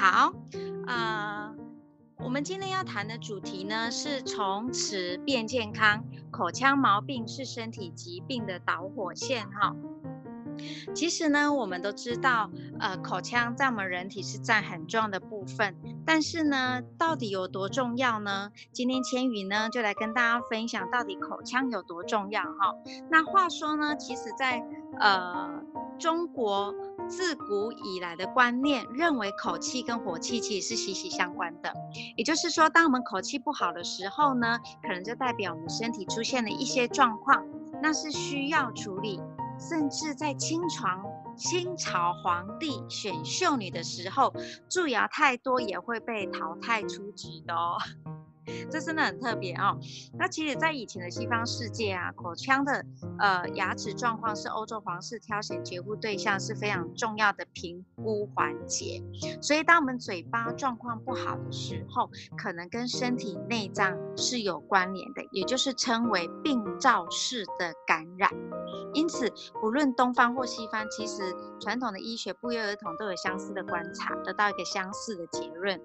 好，呃，我们今天要谈的主题呢是从此变健康，口腔毛病是身体疾病的导火线哈。其实呢，我们都知道，呃，口腔在我们人体是占很重要的部分。但是呢，到底有多重要呢？今天千羽呢就来跟大家分享，到底口腔有多重要哈。那话说呢，其实在呃中国自古以来的观念认为，口气跟火气其实是息息相关的。也就是说，当我们口气不好的时候呢，可能就代表我们身体出现了一些状况，那是需要处理。甚至在清朝清朝皇帝选秀女的时候，蛀牙太多也会被淘汰出局的哦。这真的很特别哦。那其实，在以前的西方世界啊，口腔的呃牙齿状况是欧洲皇室挑选结婚对象是非常重要的评估环节。所以，当我们嘴巴状况不好的时候，可能跟身体内脏是有关联的，也就是称为病灶式的感染。因此，不论东方或西方，其实传统的医学不约而同都有相似的观察，得到一个相似的结论。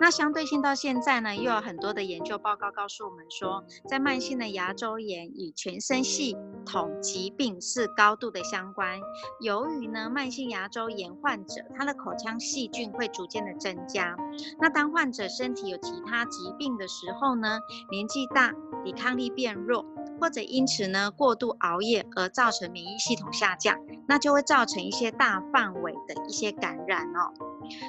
那相对性到现在呢，又有很多的研究报告告诉我们说，在慢性的牙周炎与全身系统疾病是高度的相关。由于呢，慢性牙周炎患者他的口腔细菌会逐渐的增加。那当患者身体有其他疾病的时候呢，年纪大，抵抗力变弱。或者因此呢，过度熬夜而造成免疫系统下降，那就会造成一些大范围的一些感染哦。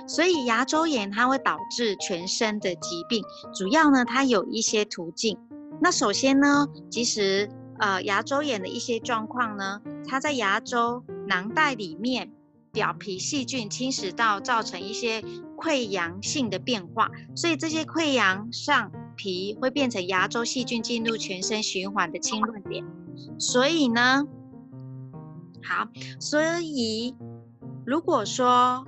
所以牙周炎它会导致全身的疾病，主要呢它有一些途径。那首先呢，其实呃牙周炎的一些状况呢，它在牙周囊袋里面表皮细菌侵蚀到，造成一些溃疡性的变化，所以这些溃疡上。皮会变成牙周细菌进入全身循环的侵入点，所以呢，好，所以如果说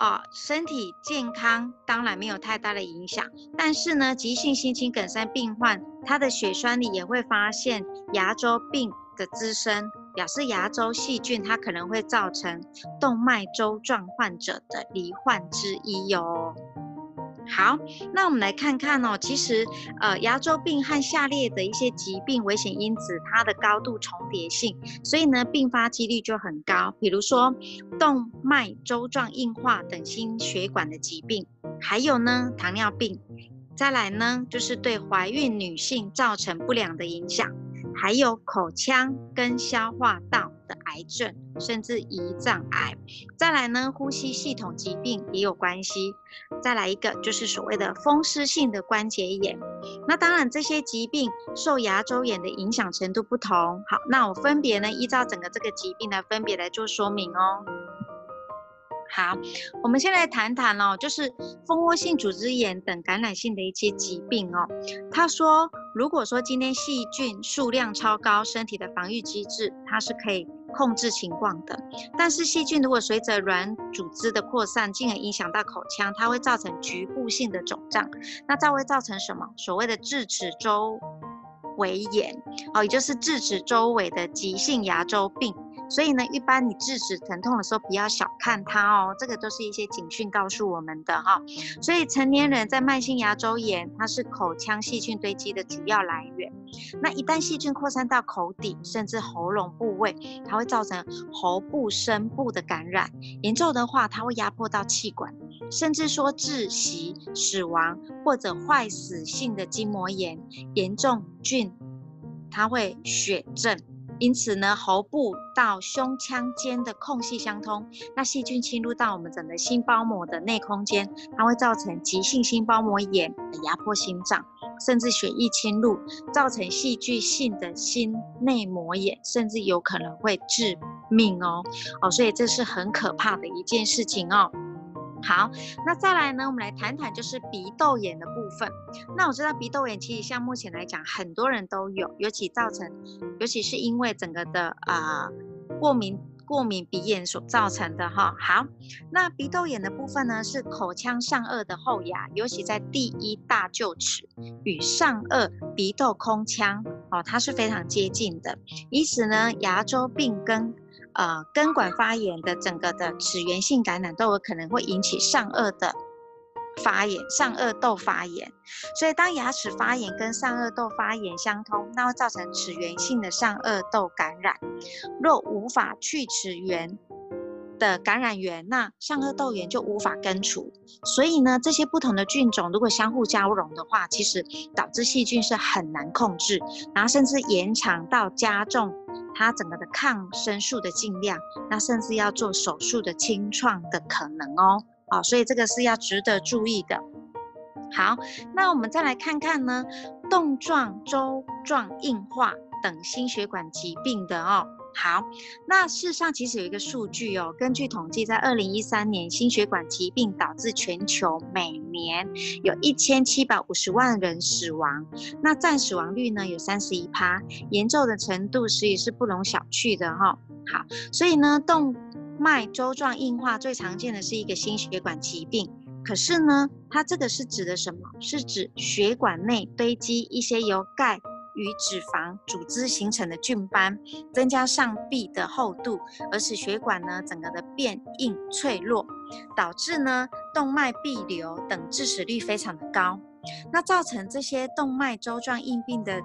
哦，身体健康当然没有太大的影响，但是呢，急性心肌梗塞病患他的血栓里也会发现牙周病的滋生，表示牙周细菌它可能会造成动脉粥状患者的罹患之一哟。好，那我们来看看哦。其实，呃，牙周病和下列的一些疾病危险因子，它的高度重叠性，所以呢，并发几率就很高。比如说，动脉粥状硬化等心血管的疾病，还有呢，糖尿病。再来呢，就是对怀孕女性造成不良的影响，还有口腔跟消化道的癌症，甚至胰脏癌。再来呢，呼吸系统疾病也有关系。再来一个，就是所谓的风湿性的关节炎。那当然，这些疾病受牙周炎的影响程度不同。好，那我分别呢，依照整个这个疾病呢，分别来做说明哦。好，我们先来谈谈哦，就是蜂窝性组织炎等感染性的一些疾病哦。他说，如果说今天细菌数量超高，身体的防御机制它是可以控制情况的。但是细菌如果随着软组织的扩散，进而影响到口腔，它会造成局部性的肿胀，那这会造成什么？所谓的智齿周围炎哦，也就是智齿周围的急性牙周病。所以呢，一般你制止疼痛的时候，不要小看它哦，这个都是一些警讯告诉我们的哈。所以成年人在慢性牙周炎，它是口腔细菌堆积的主要来源。那一旦细菌扩散到口底，甚至喉咙部位，它会造成喉部深部的感染，严重的话，它会压迫到气管，甚至说窒息、死亡或者坏死性的筋膜炎，严重菌，它会血症。因此呢，喉部到胸腔间的空隙相通，那细菌侵入到我们整个心包膜的内空间，它会造成急性心包膜炎，压迫心脏，甚至血液侵入，造成戏剧性的心内膜炎，甚至有可能会致命哦哦，所以这是很可怕的一件事情哦。好，那再来呢，我们来谈谈就是鼻窦炎的部分。那我知道鼻窦炎其实像目前来讲，很多人都有，尤其造成，尤其是因为整个的啊、呃、过敏过敏鼻炎所造成的哈。好，那鼻窦炎的部分呢，是口腔上颚的后牙，尤其在第一大臼齿与上颚鼻窦空腔哦，它是非常接近的，因此呢，牙周病根呃根管发炎的整个的齿源性感染，都有可能会引起上颚的发炎，上颚窦发炎。所以当牙齿发炎跟上颚窦发炎相通，那会造成齿源性的上颚窦感染。若无法去齿源的感染源，那上顎窦炎就无法根除。所以呢，这些不同的菌种如果相互交融的话，其实导致细菌是很难控制，然后甚至延长到加重它整个的抗生素的剂量，那甚至要做手术的清创的可能哦。好，所以这个是要值得注意的。好，那我们再来看看呢，动状粥状硬化等心血管疾病的哦。好，那事实上其实有一个数据哦，根据统计，在二零一三年，心血管疾病导致全球每年有一千七百五十万人死亡，那占死亡率呢有三十一趴，严重的程度所以是不容小觑的哈、好，所以呢，动脉粥状硬化最常见的是一个心血管疾病，可是呢，它这个是指的什么？是指血管内堆积一些由钙。与脂肪组织形成的菌斑，增加上壁的厚度，而使血管呢整个的变硬脆弱，导致呢动脉壁瘤等致死率非常的高。那造成这些动脉粥状硬病的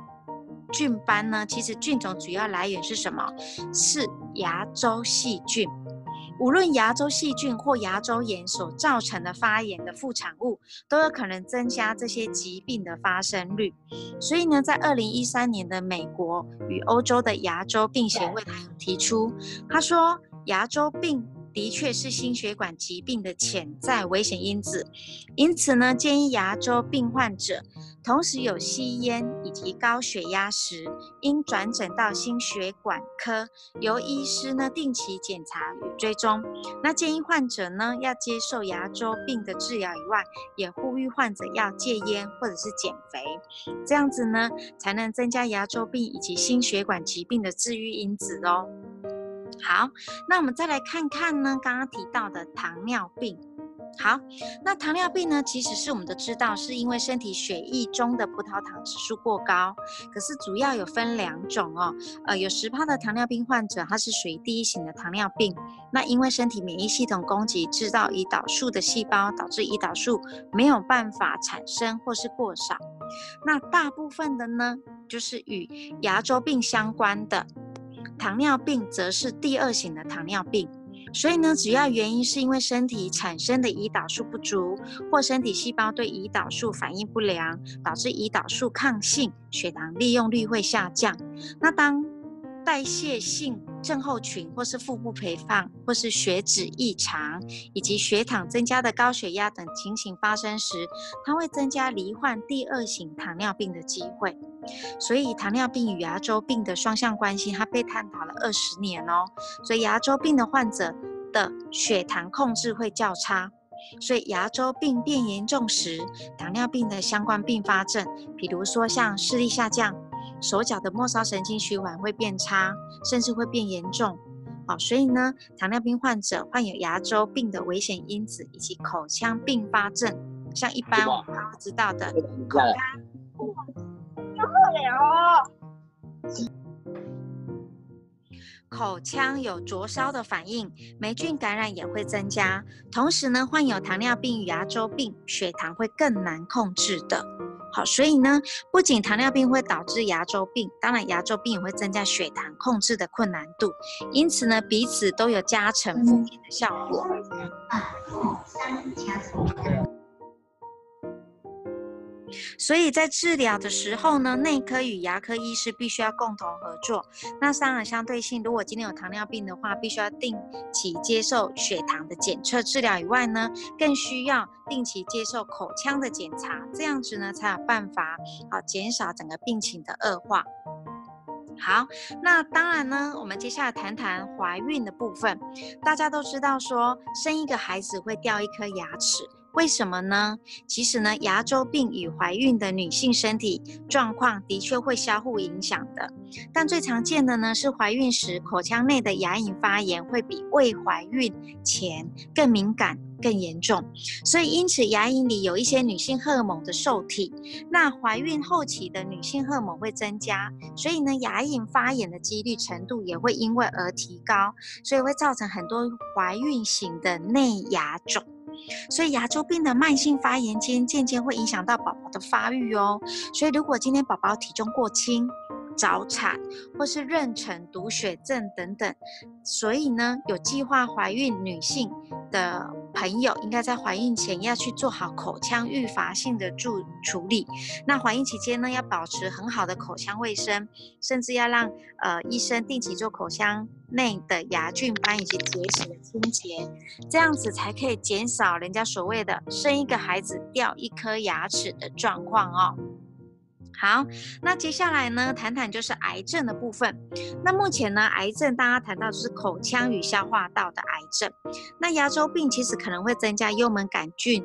菌斑呢，其实菌种主要来源是什么？是牙周细菌。无论牙周细菌或牙周炎所造成的发炎的副产物，都有可能增加这些疾病的发生率。所以呢，在二零一三年的美国与欧洲的牙周病协会，他有提出，他说牙周病。的确是心血管疾病的潜在危险因子，因此呢，建议牙周病患者同时有吸烟以及高血压时，应转诊到心血管科，由医师呢定期检查与追踪。那建议患者呢要接受牙周病的治疗以外，也呼吁患者要戒烟或者是减肥，这样子呢才能增加牙周病以及心血管疾病的治愈因子哦。好，那我们再来看看呢，刚刚提到的糖尿病。好，那糖尿病呢，其实是我们都知道，是因为身体血液中的葡萄糖指数过高。可是主要有分两种哦，呃，有十趴的糖尿病患者，他是属于第一型的糖尿病。那因为身体免疫系统攻击制造胰岛素的细胞，导致胰岛素没有办法产生或是过少。那大部分的呢，就是与牙周病相关的。糖尿病则是第二型的糖尿病，所以呢，主要原因是因为身体产生的胰岛素不足，或身体细胞对胰岛素反应不良，导致胰岛素抗性，血糖利用率会下降。那当代谢性症候群，或是腹部肥胖，或是血脂异常，以及血糖增加的高血压等情形发生时，它会增加罹患第二型糖尿病的机会。所以，糖尿病与牙周病的双向关系，它被探讨了二十年哦。所以，牙周病的患者的血糖控制会较差。所以，牙周病变严重时，糖尿病的相关并发症，比如说像视力下降。手脚的末梢神经循环会变差，甚至会变严重。好，所以呢，糖尿病患者患有牙周病的危险因子以及口腔并发症，像一般我们都知道的口干。有口腔有灼烧的反应，霉菌感染也会增加。同时呢，患有糖尿病与牙周病，血糖会更难控制的。好，所以呢，不仅糖尿病会导致牙周病，当然牙周病也会增加血糖控制的困难度，因此呢，彼此都有加成负面的效果。所以在治疗的时候呢，内科与牙科医师必须要共同合作。那当然相对性，如果今天有糖尿病的话，必须要定期接受血糖的检测治疗以外呢，更需要定期接受口腔的检查，这样子呢才有办法好减少整个病情的恶化。好，那当然呢，我们接下来谈谈怀孕的部分。大家都知道说，生一个孩子会掉一颗牙齿。为什么呢？其实呢，牙周病与怀孕的女性身体状况的确会相互影响的。但最常见的呢，是怀孕时口腔内的牙龈发炎会比未怀孕前更敏感、更严重。所以因此牙龈里有一些女性荷尔蒙的受体。那怀孕后期的女性荷尔蒙会增加，所以呢，牙龈发炎的几率程度也会因为而提高，所以会造成很多怀孕型的内牙肿。所以牙周病的慢性发炎间，渐渐会影响到宝宝的发育哦。所以如果今天宝宝体重过轻，早产或是妊娠毒血症等等，所以呢，有计划怀孕女性的朋友，应该在怀孕前要去做好口腔预防性的处处理。那怀孕期间呢，要保持很好的口腔卫生，甚至要让呃医生定期做口腔内的牙菌斑以及结石的清洁，这样子才可以减少人家所谓的生一个孩子掉一颗牙齿的状况哦。好，那接下来呢，谈谈就是癌症的部分。那目前呢，癌症大家谈到就是口腔与消化道的癌症。那牙周病其实可能会增加幽门杆菌，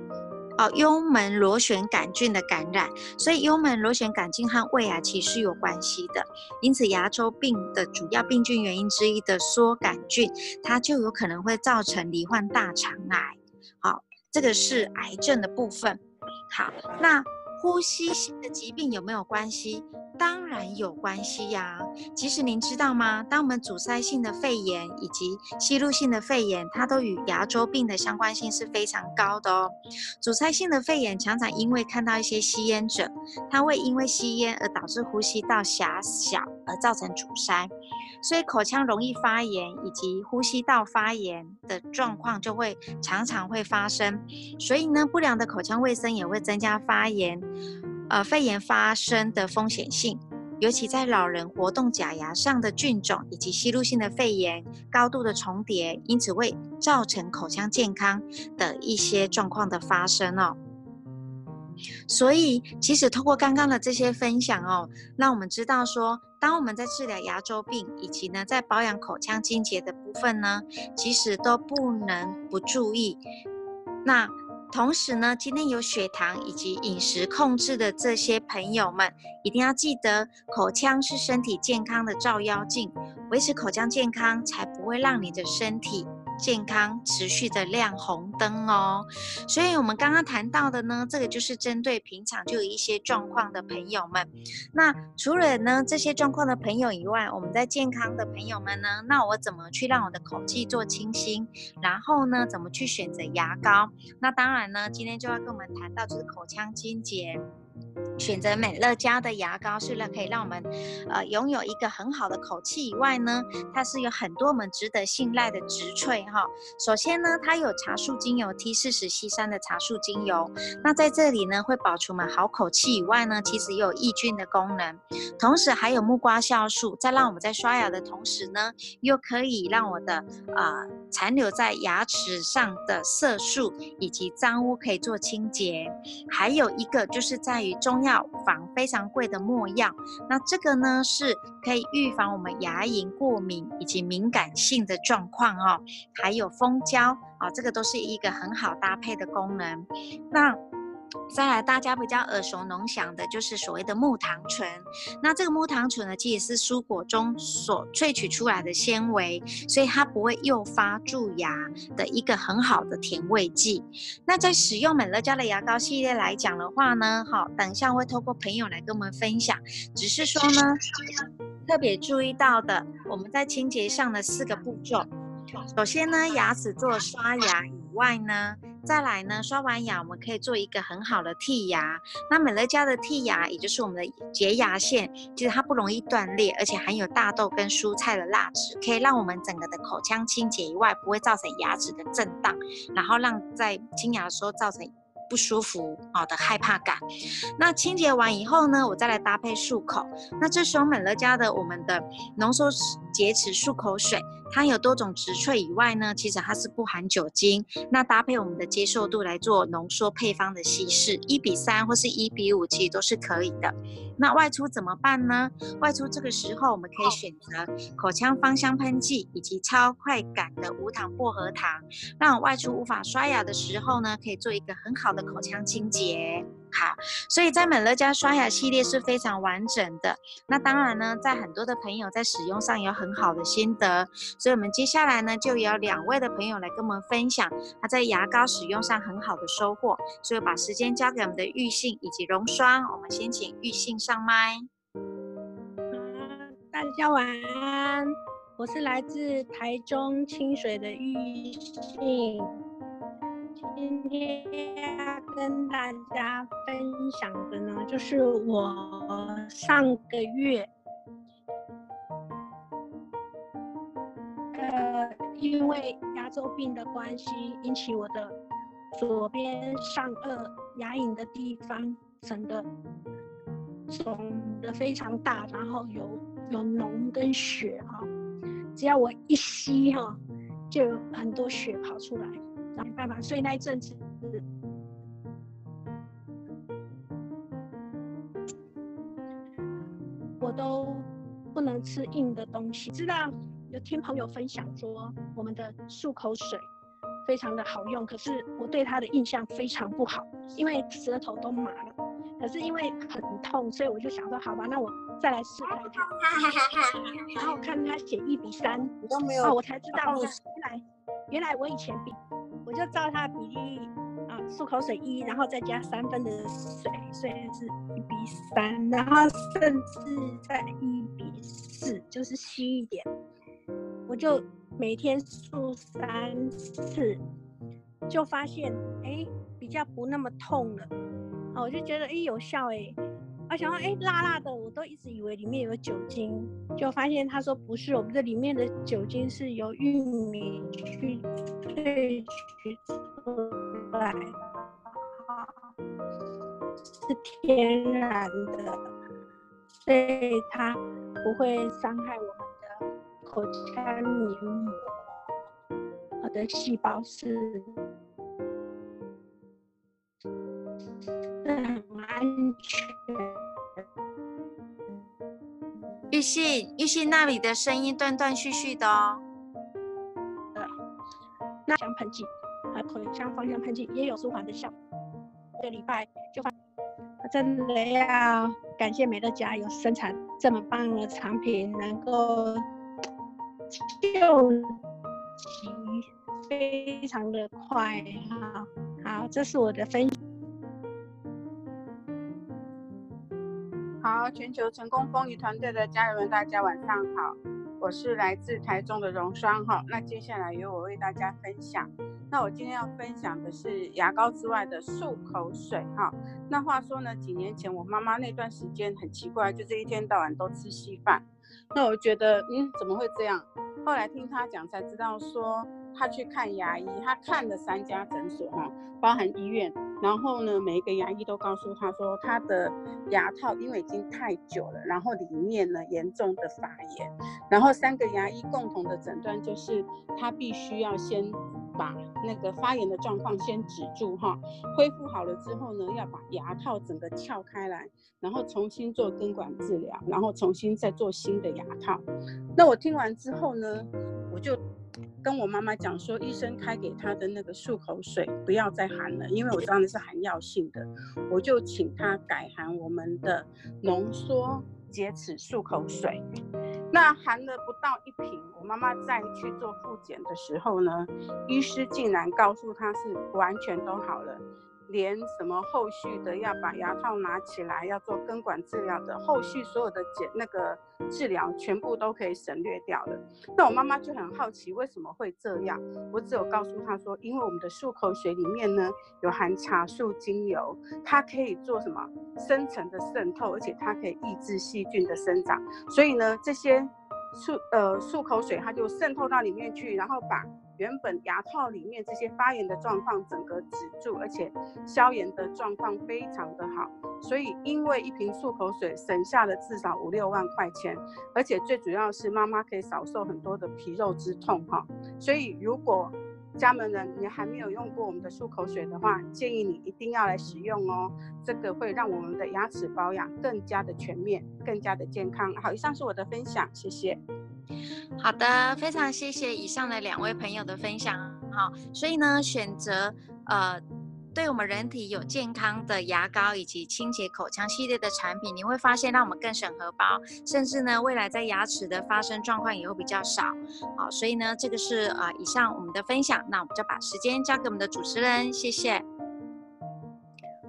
哦，幽门螺旋杆菌的感染。所以幽门螺旋杆菌和胃癌其实有关系的。因此，牙周病的主要病菌原因之一的梭杆菌，它就有可能会造成罹患大肠癌。好，这个是癌症的部分。好，那。呼吸性的疾病有没有关系？当然有关系呀。其实您知道吗？当我们阻塞性的肺炎以及吸入性的肺炎，它都与牙周病的相关性是非常高的哦。阻塞性的肺炎常常因为看到一些吸烟者，它会因为吸烟而导致呼吸道狭小而造成阻塞。所以口腔容易发炎以及呼吸道发炎的状况就会常常会发生，所以呢，不良的口腔卫生也会增加发炎，呃，肺炎发生的风险性。尤其在老人活动假牙上的菌种以及吸入性的肺炎高度的重叠，因此会造成口腔健康的一些状况的发生哦。所以，其实通过刚刚的这些分享哦，让我们知道说，当我们在治疗牙周病，以及呢在保养口腔清洁的部分呢，其实都不能不注意。那同时呢，今天有血糖以及饮食控制的这些朋友们，一定要记得，口腔是身体健康的照妖镜，维持口腔健康，才不会让你的身体。健康持续的亮红灯哦，所以我们刚刚谈到的呢，这个就是针对平常就有一些状况的朋友们。那除了呢这些状况的朋友以外，我们在健康的朋友们呢，那我怎么去让我的口气做清新？然后呢，怎么去选择牙膏？那当然呢，今天就要跟我们谈到就是口腔清洁。选择美乐家的牙膏，是了可以让我们，呃，拥有一个很好的口气以外呢，它是有很多我们值得信赖的植萃哈。首先呢，它有茶树精油 T 四十 C 三的茶树精油，那在这里呢会保持我们好口气以外呢，其实也有抑菌的功能，同时还有木瓜酵素，在让我们在刷牙的同时呢，又可以让我的呃残留在牙齿上的色素以及脏污可以做清洁，还有一个就是在于中药。药房非常贵的墨药，那这个呢是可以预防我们牙龈过敏以及敏感性的状况哦。还有蜂胶啊、这个都是一个很好搭配的功能。那再来，大家比较耳熟能详的就是所谓的木糖醇。那这个木糖醇呢，其实是蔬果中所萃取出来的纤维，所以它不会诱发蛀牙的一个很好的甜味剂。那在使用美乐家的牙膏系列来讲的话呢，好，等一下会透过朋友来跟我们分享。只是说呢，特别注意到的，我们在清洁上的四个步骤。首先呢，牙齿做刷牙以外呢。再来呢，刷完牙我们可以做一个很好的剔牙。那美乐家的剔牙，也就是我们的洁牙线，其实它不容易断裂，而且含有大豆跟蔬菜的蜡质，可以让我们整个的口腔清洁以外，不会造成牙齿的震荡，然后让在清牙的时候造成不舒服啊的害怕感。那清洁完以后呢，我再来搭配漱口。那这时候美乐家的我们的浓缩洁齿漱口水。它有多种植萃以外呢，其实它是不含酒精。那搭配我们的接受度来做浓缩配方的稀释，一比三或是一比五，其实都是可以的。那外出怎么办呢？外出这个时候，我们可以选择口腔芳香喷剂以及超快感的无糖薄荷糖，让外出无法刷牙的时候呢，可以做一个很好的口腔清洁。好，所以在美乐家刷牙系列是非常完整的。那当然呢，在很多的朋友在使用上有很好的心得，所以我们接下来呢，就有两位的朋友来跟我们分享他在牙膏使用上很好的收获。所以把时间交给我们的玉信以及荣双，我们先请玉信上麦。大家晚安，我是来自台中清水的玉信。今天跟大家分享的呢，就是我上个月，呃，因为牙周病的关系，引起我的左边上颚牙龈的地方整个肿的非常大，然后有有脓跟血哈，只要我一吸哈，就有很多血跑出来。没办法，所以那一阵子我都不能吃硬的东西。知道有听朋友分享说我们的漱口水非常的好用，可是我对它的印象非常不好，因为舌头都麻了。可是因为很痛，所以我就想说，好吧，那我再来试看看。然后我看他写一比三，你都没有，哦，我才知道原来原来我以前比。我就照它的比例啊，漱口水一，然后再加三分的水，所以是一比三，然后甚至在一比四，就是稀一点。我就每天漱三次，就发现哎，比较不那么痛了。啊，我就觉得哎有效哎。我想说，哎，辣辣的，我都一直以为里面有酒精，就发现他说不是，我们这里面的酒精是由玉米去萃取出来的，是天然的，所以它不会伤害我们的口腔黏膜，我的细胞是很安全。玉信，玉信那里的声音断断续续的哦。那香喷剂和口腔芳香喷剂也有舒缓的效果。这礼拜就发，真的要感谢美乐家有生产这么棒的产品，能够救急，非常的快哈。好，这是我的分享。好，全球成功风雨团队的家人们，大家晚上好，我是来自台中的荣双哈。那接下来由我为大家分享。那我今天要分享的是牙膏之外的漱口水哈。那话说呢，几年前我妈妈那段时间很奇怪，就是一天到晚都吃稀饭。那我觉得，嗯，怎么会这样？后来听她讲才知道说。他去看牙医，他看了三家诊所哈，包含医院，然后呢，每一个牙医都告诉他说，他的牙套因为已经太久了，然后里面呢严重的发炎，然后三个牙医共同的诊断就是，他必须要先把那个发炎的状况先止住哈，恢复好了之后呢，要把牙套整个撬开来，然后重新做根管治疗，然后重新再做新的牙套。那我听完之后呢，我就。跟我妈妈讲说，医生开给她的那个漱口水不要再含了，因为我知道那是含药性的，我就请她改含我们的浓缩洁齿漱口水。那含了不到一瓶，我妈妈再去做复检的时候呢，医师竟然告诉她是完全都好了。连什么后续的要把牙套拿起来，要做根管治疗的后续所有的检那个治疗，全部都可以省略掉了。那我妈妈就很好奇为什么会这样，我只有告诉她说，因为我们的漱口水里面呢有含茶树精油，它可以做什么深层的渗透，而且它可以抑制细菌的生长，所以呢这些漱呃漱口水它就渗透到里面去，然后把原本牙套里面这些发炎的状况整个止住，而且消炎的状况非常的好。所以因为一瓶漱口水省下了至少五六万块钱，而且最主要是妈妈可以少受很多的皮肉之痛哈。所以如果家门人，你还没有用过我们的漱口水的话，建议你一定要来使用哦。这个会让我们的牙齿保养更加的全面，更加的健康。好，以上是我的分享，谢谢。好的，非常谢谢以上的两位朋友的分享。好，所以呢，选择呃。对我们人体有健康的牙膏以及清洁口腔系列的产品，你会发现让我们更省荷包，甚至呢，未来在牙齿的发生状况也会比较少。好，所以呢，这个是呃以上我们的分享，那我们就把时间交给我们的主持人，谢谢。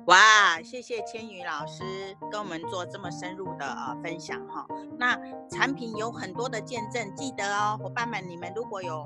哇，谢谢千羽老师跟我们做这么深入的呃分享哈。那产品有很多的见证，记得哦，伙伴们，你们如果有。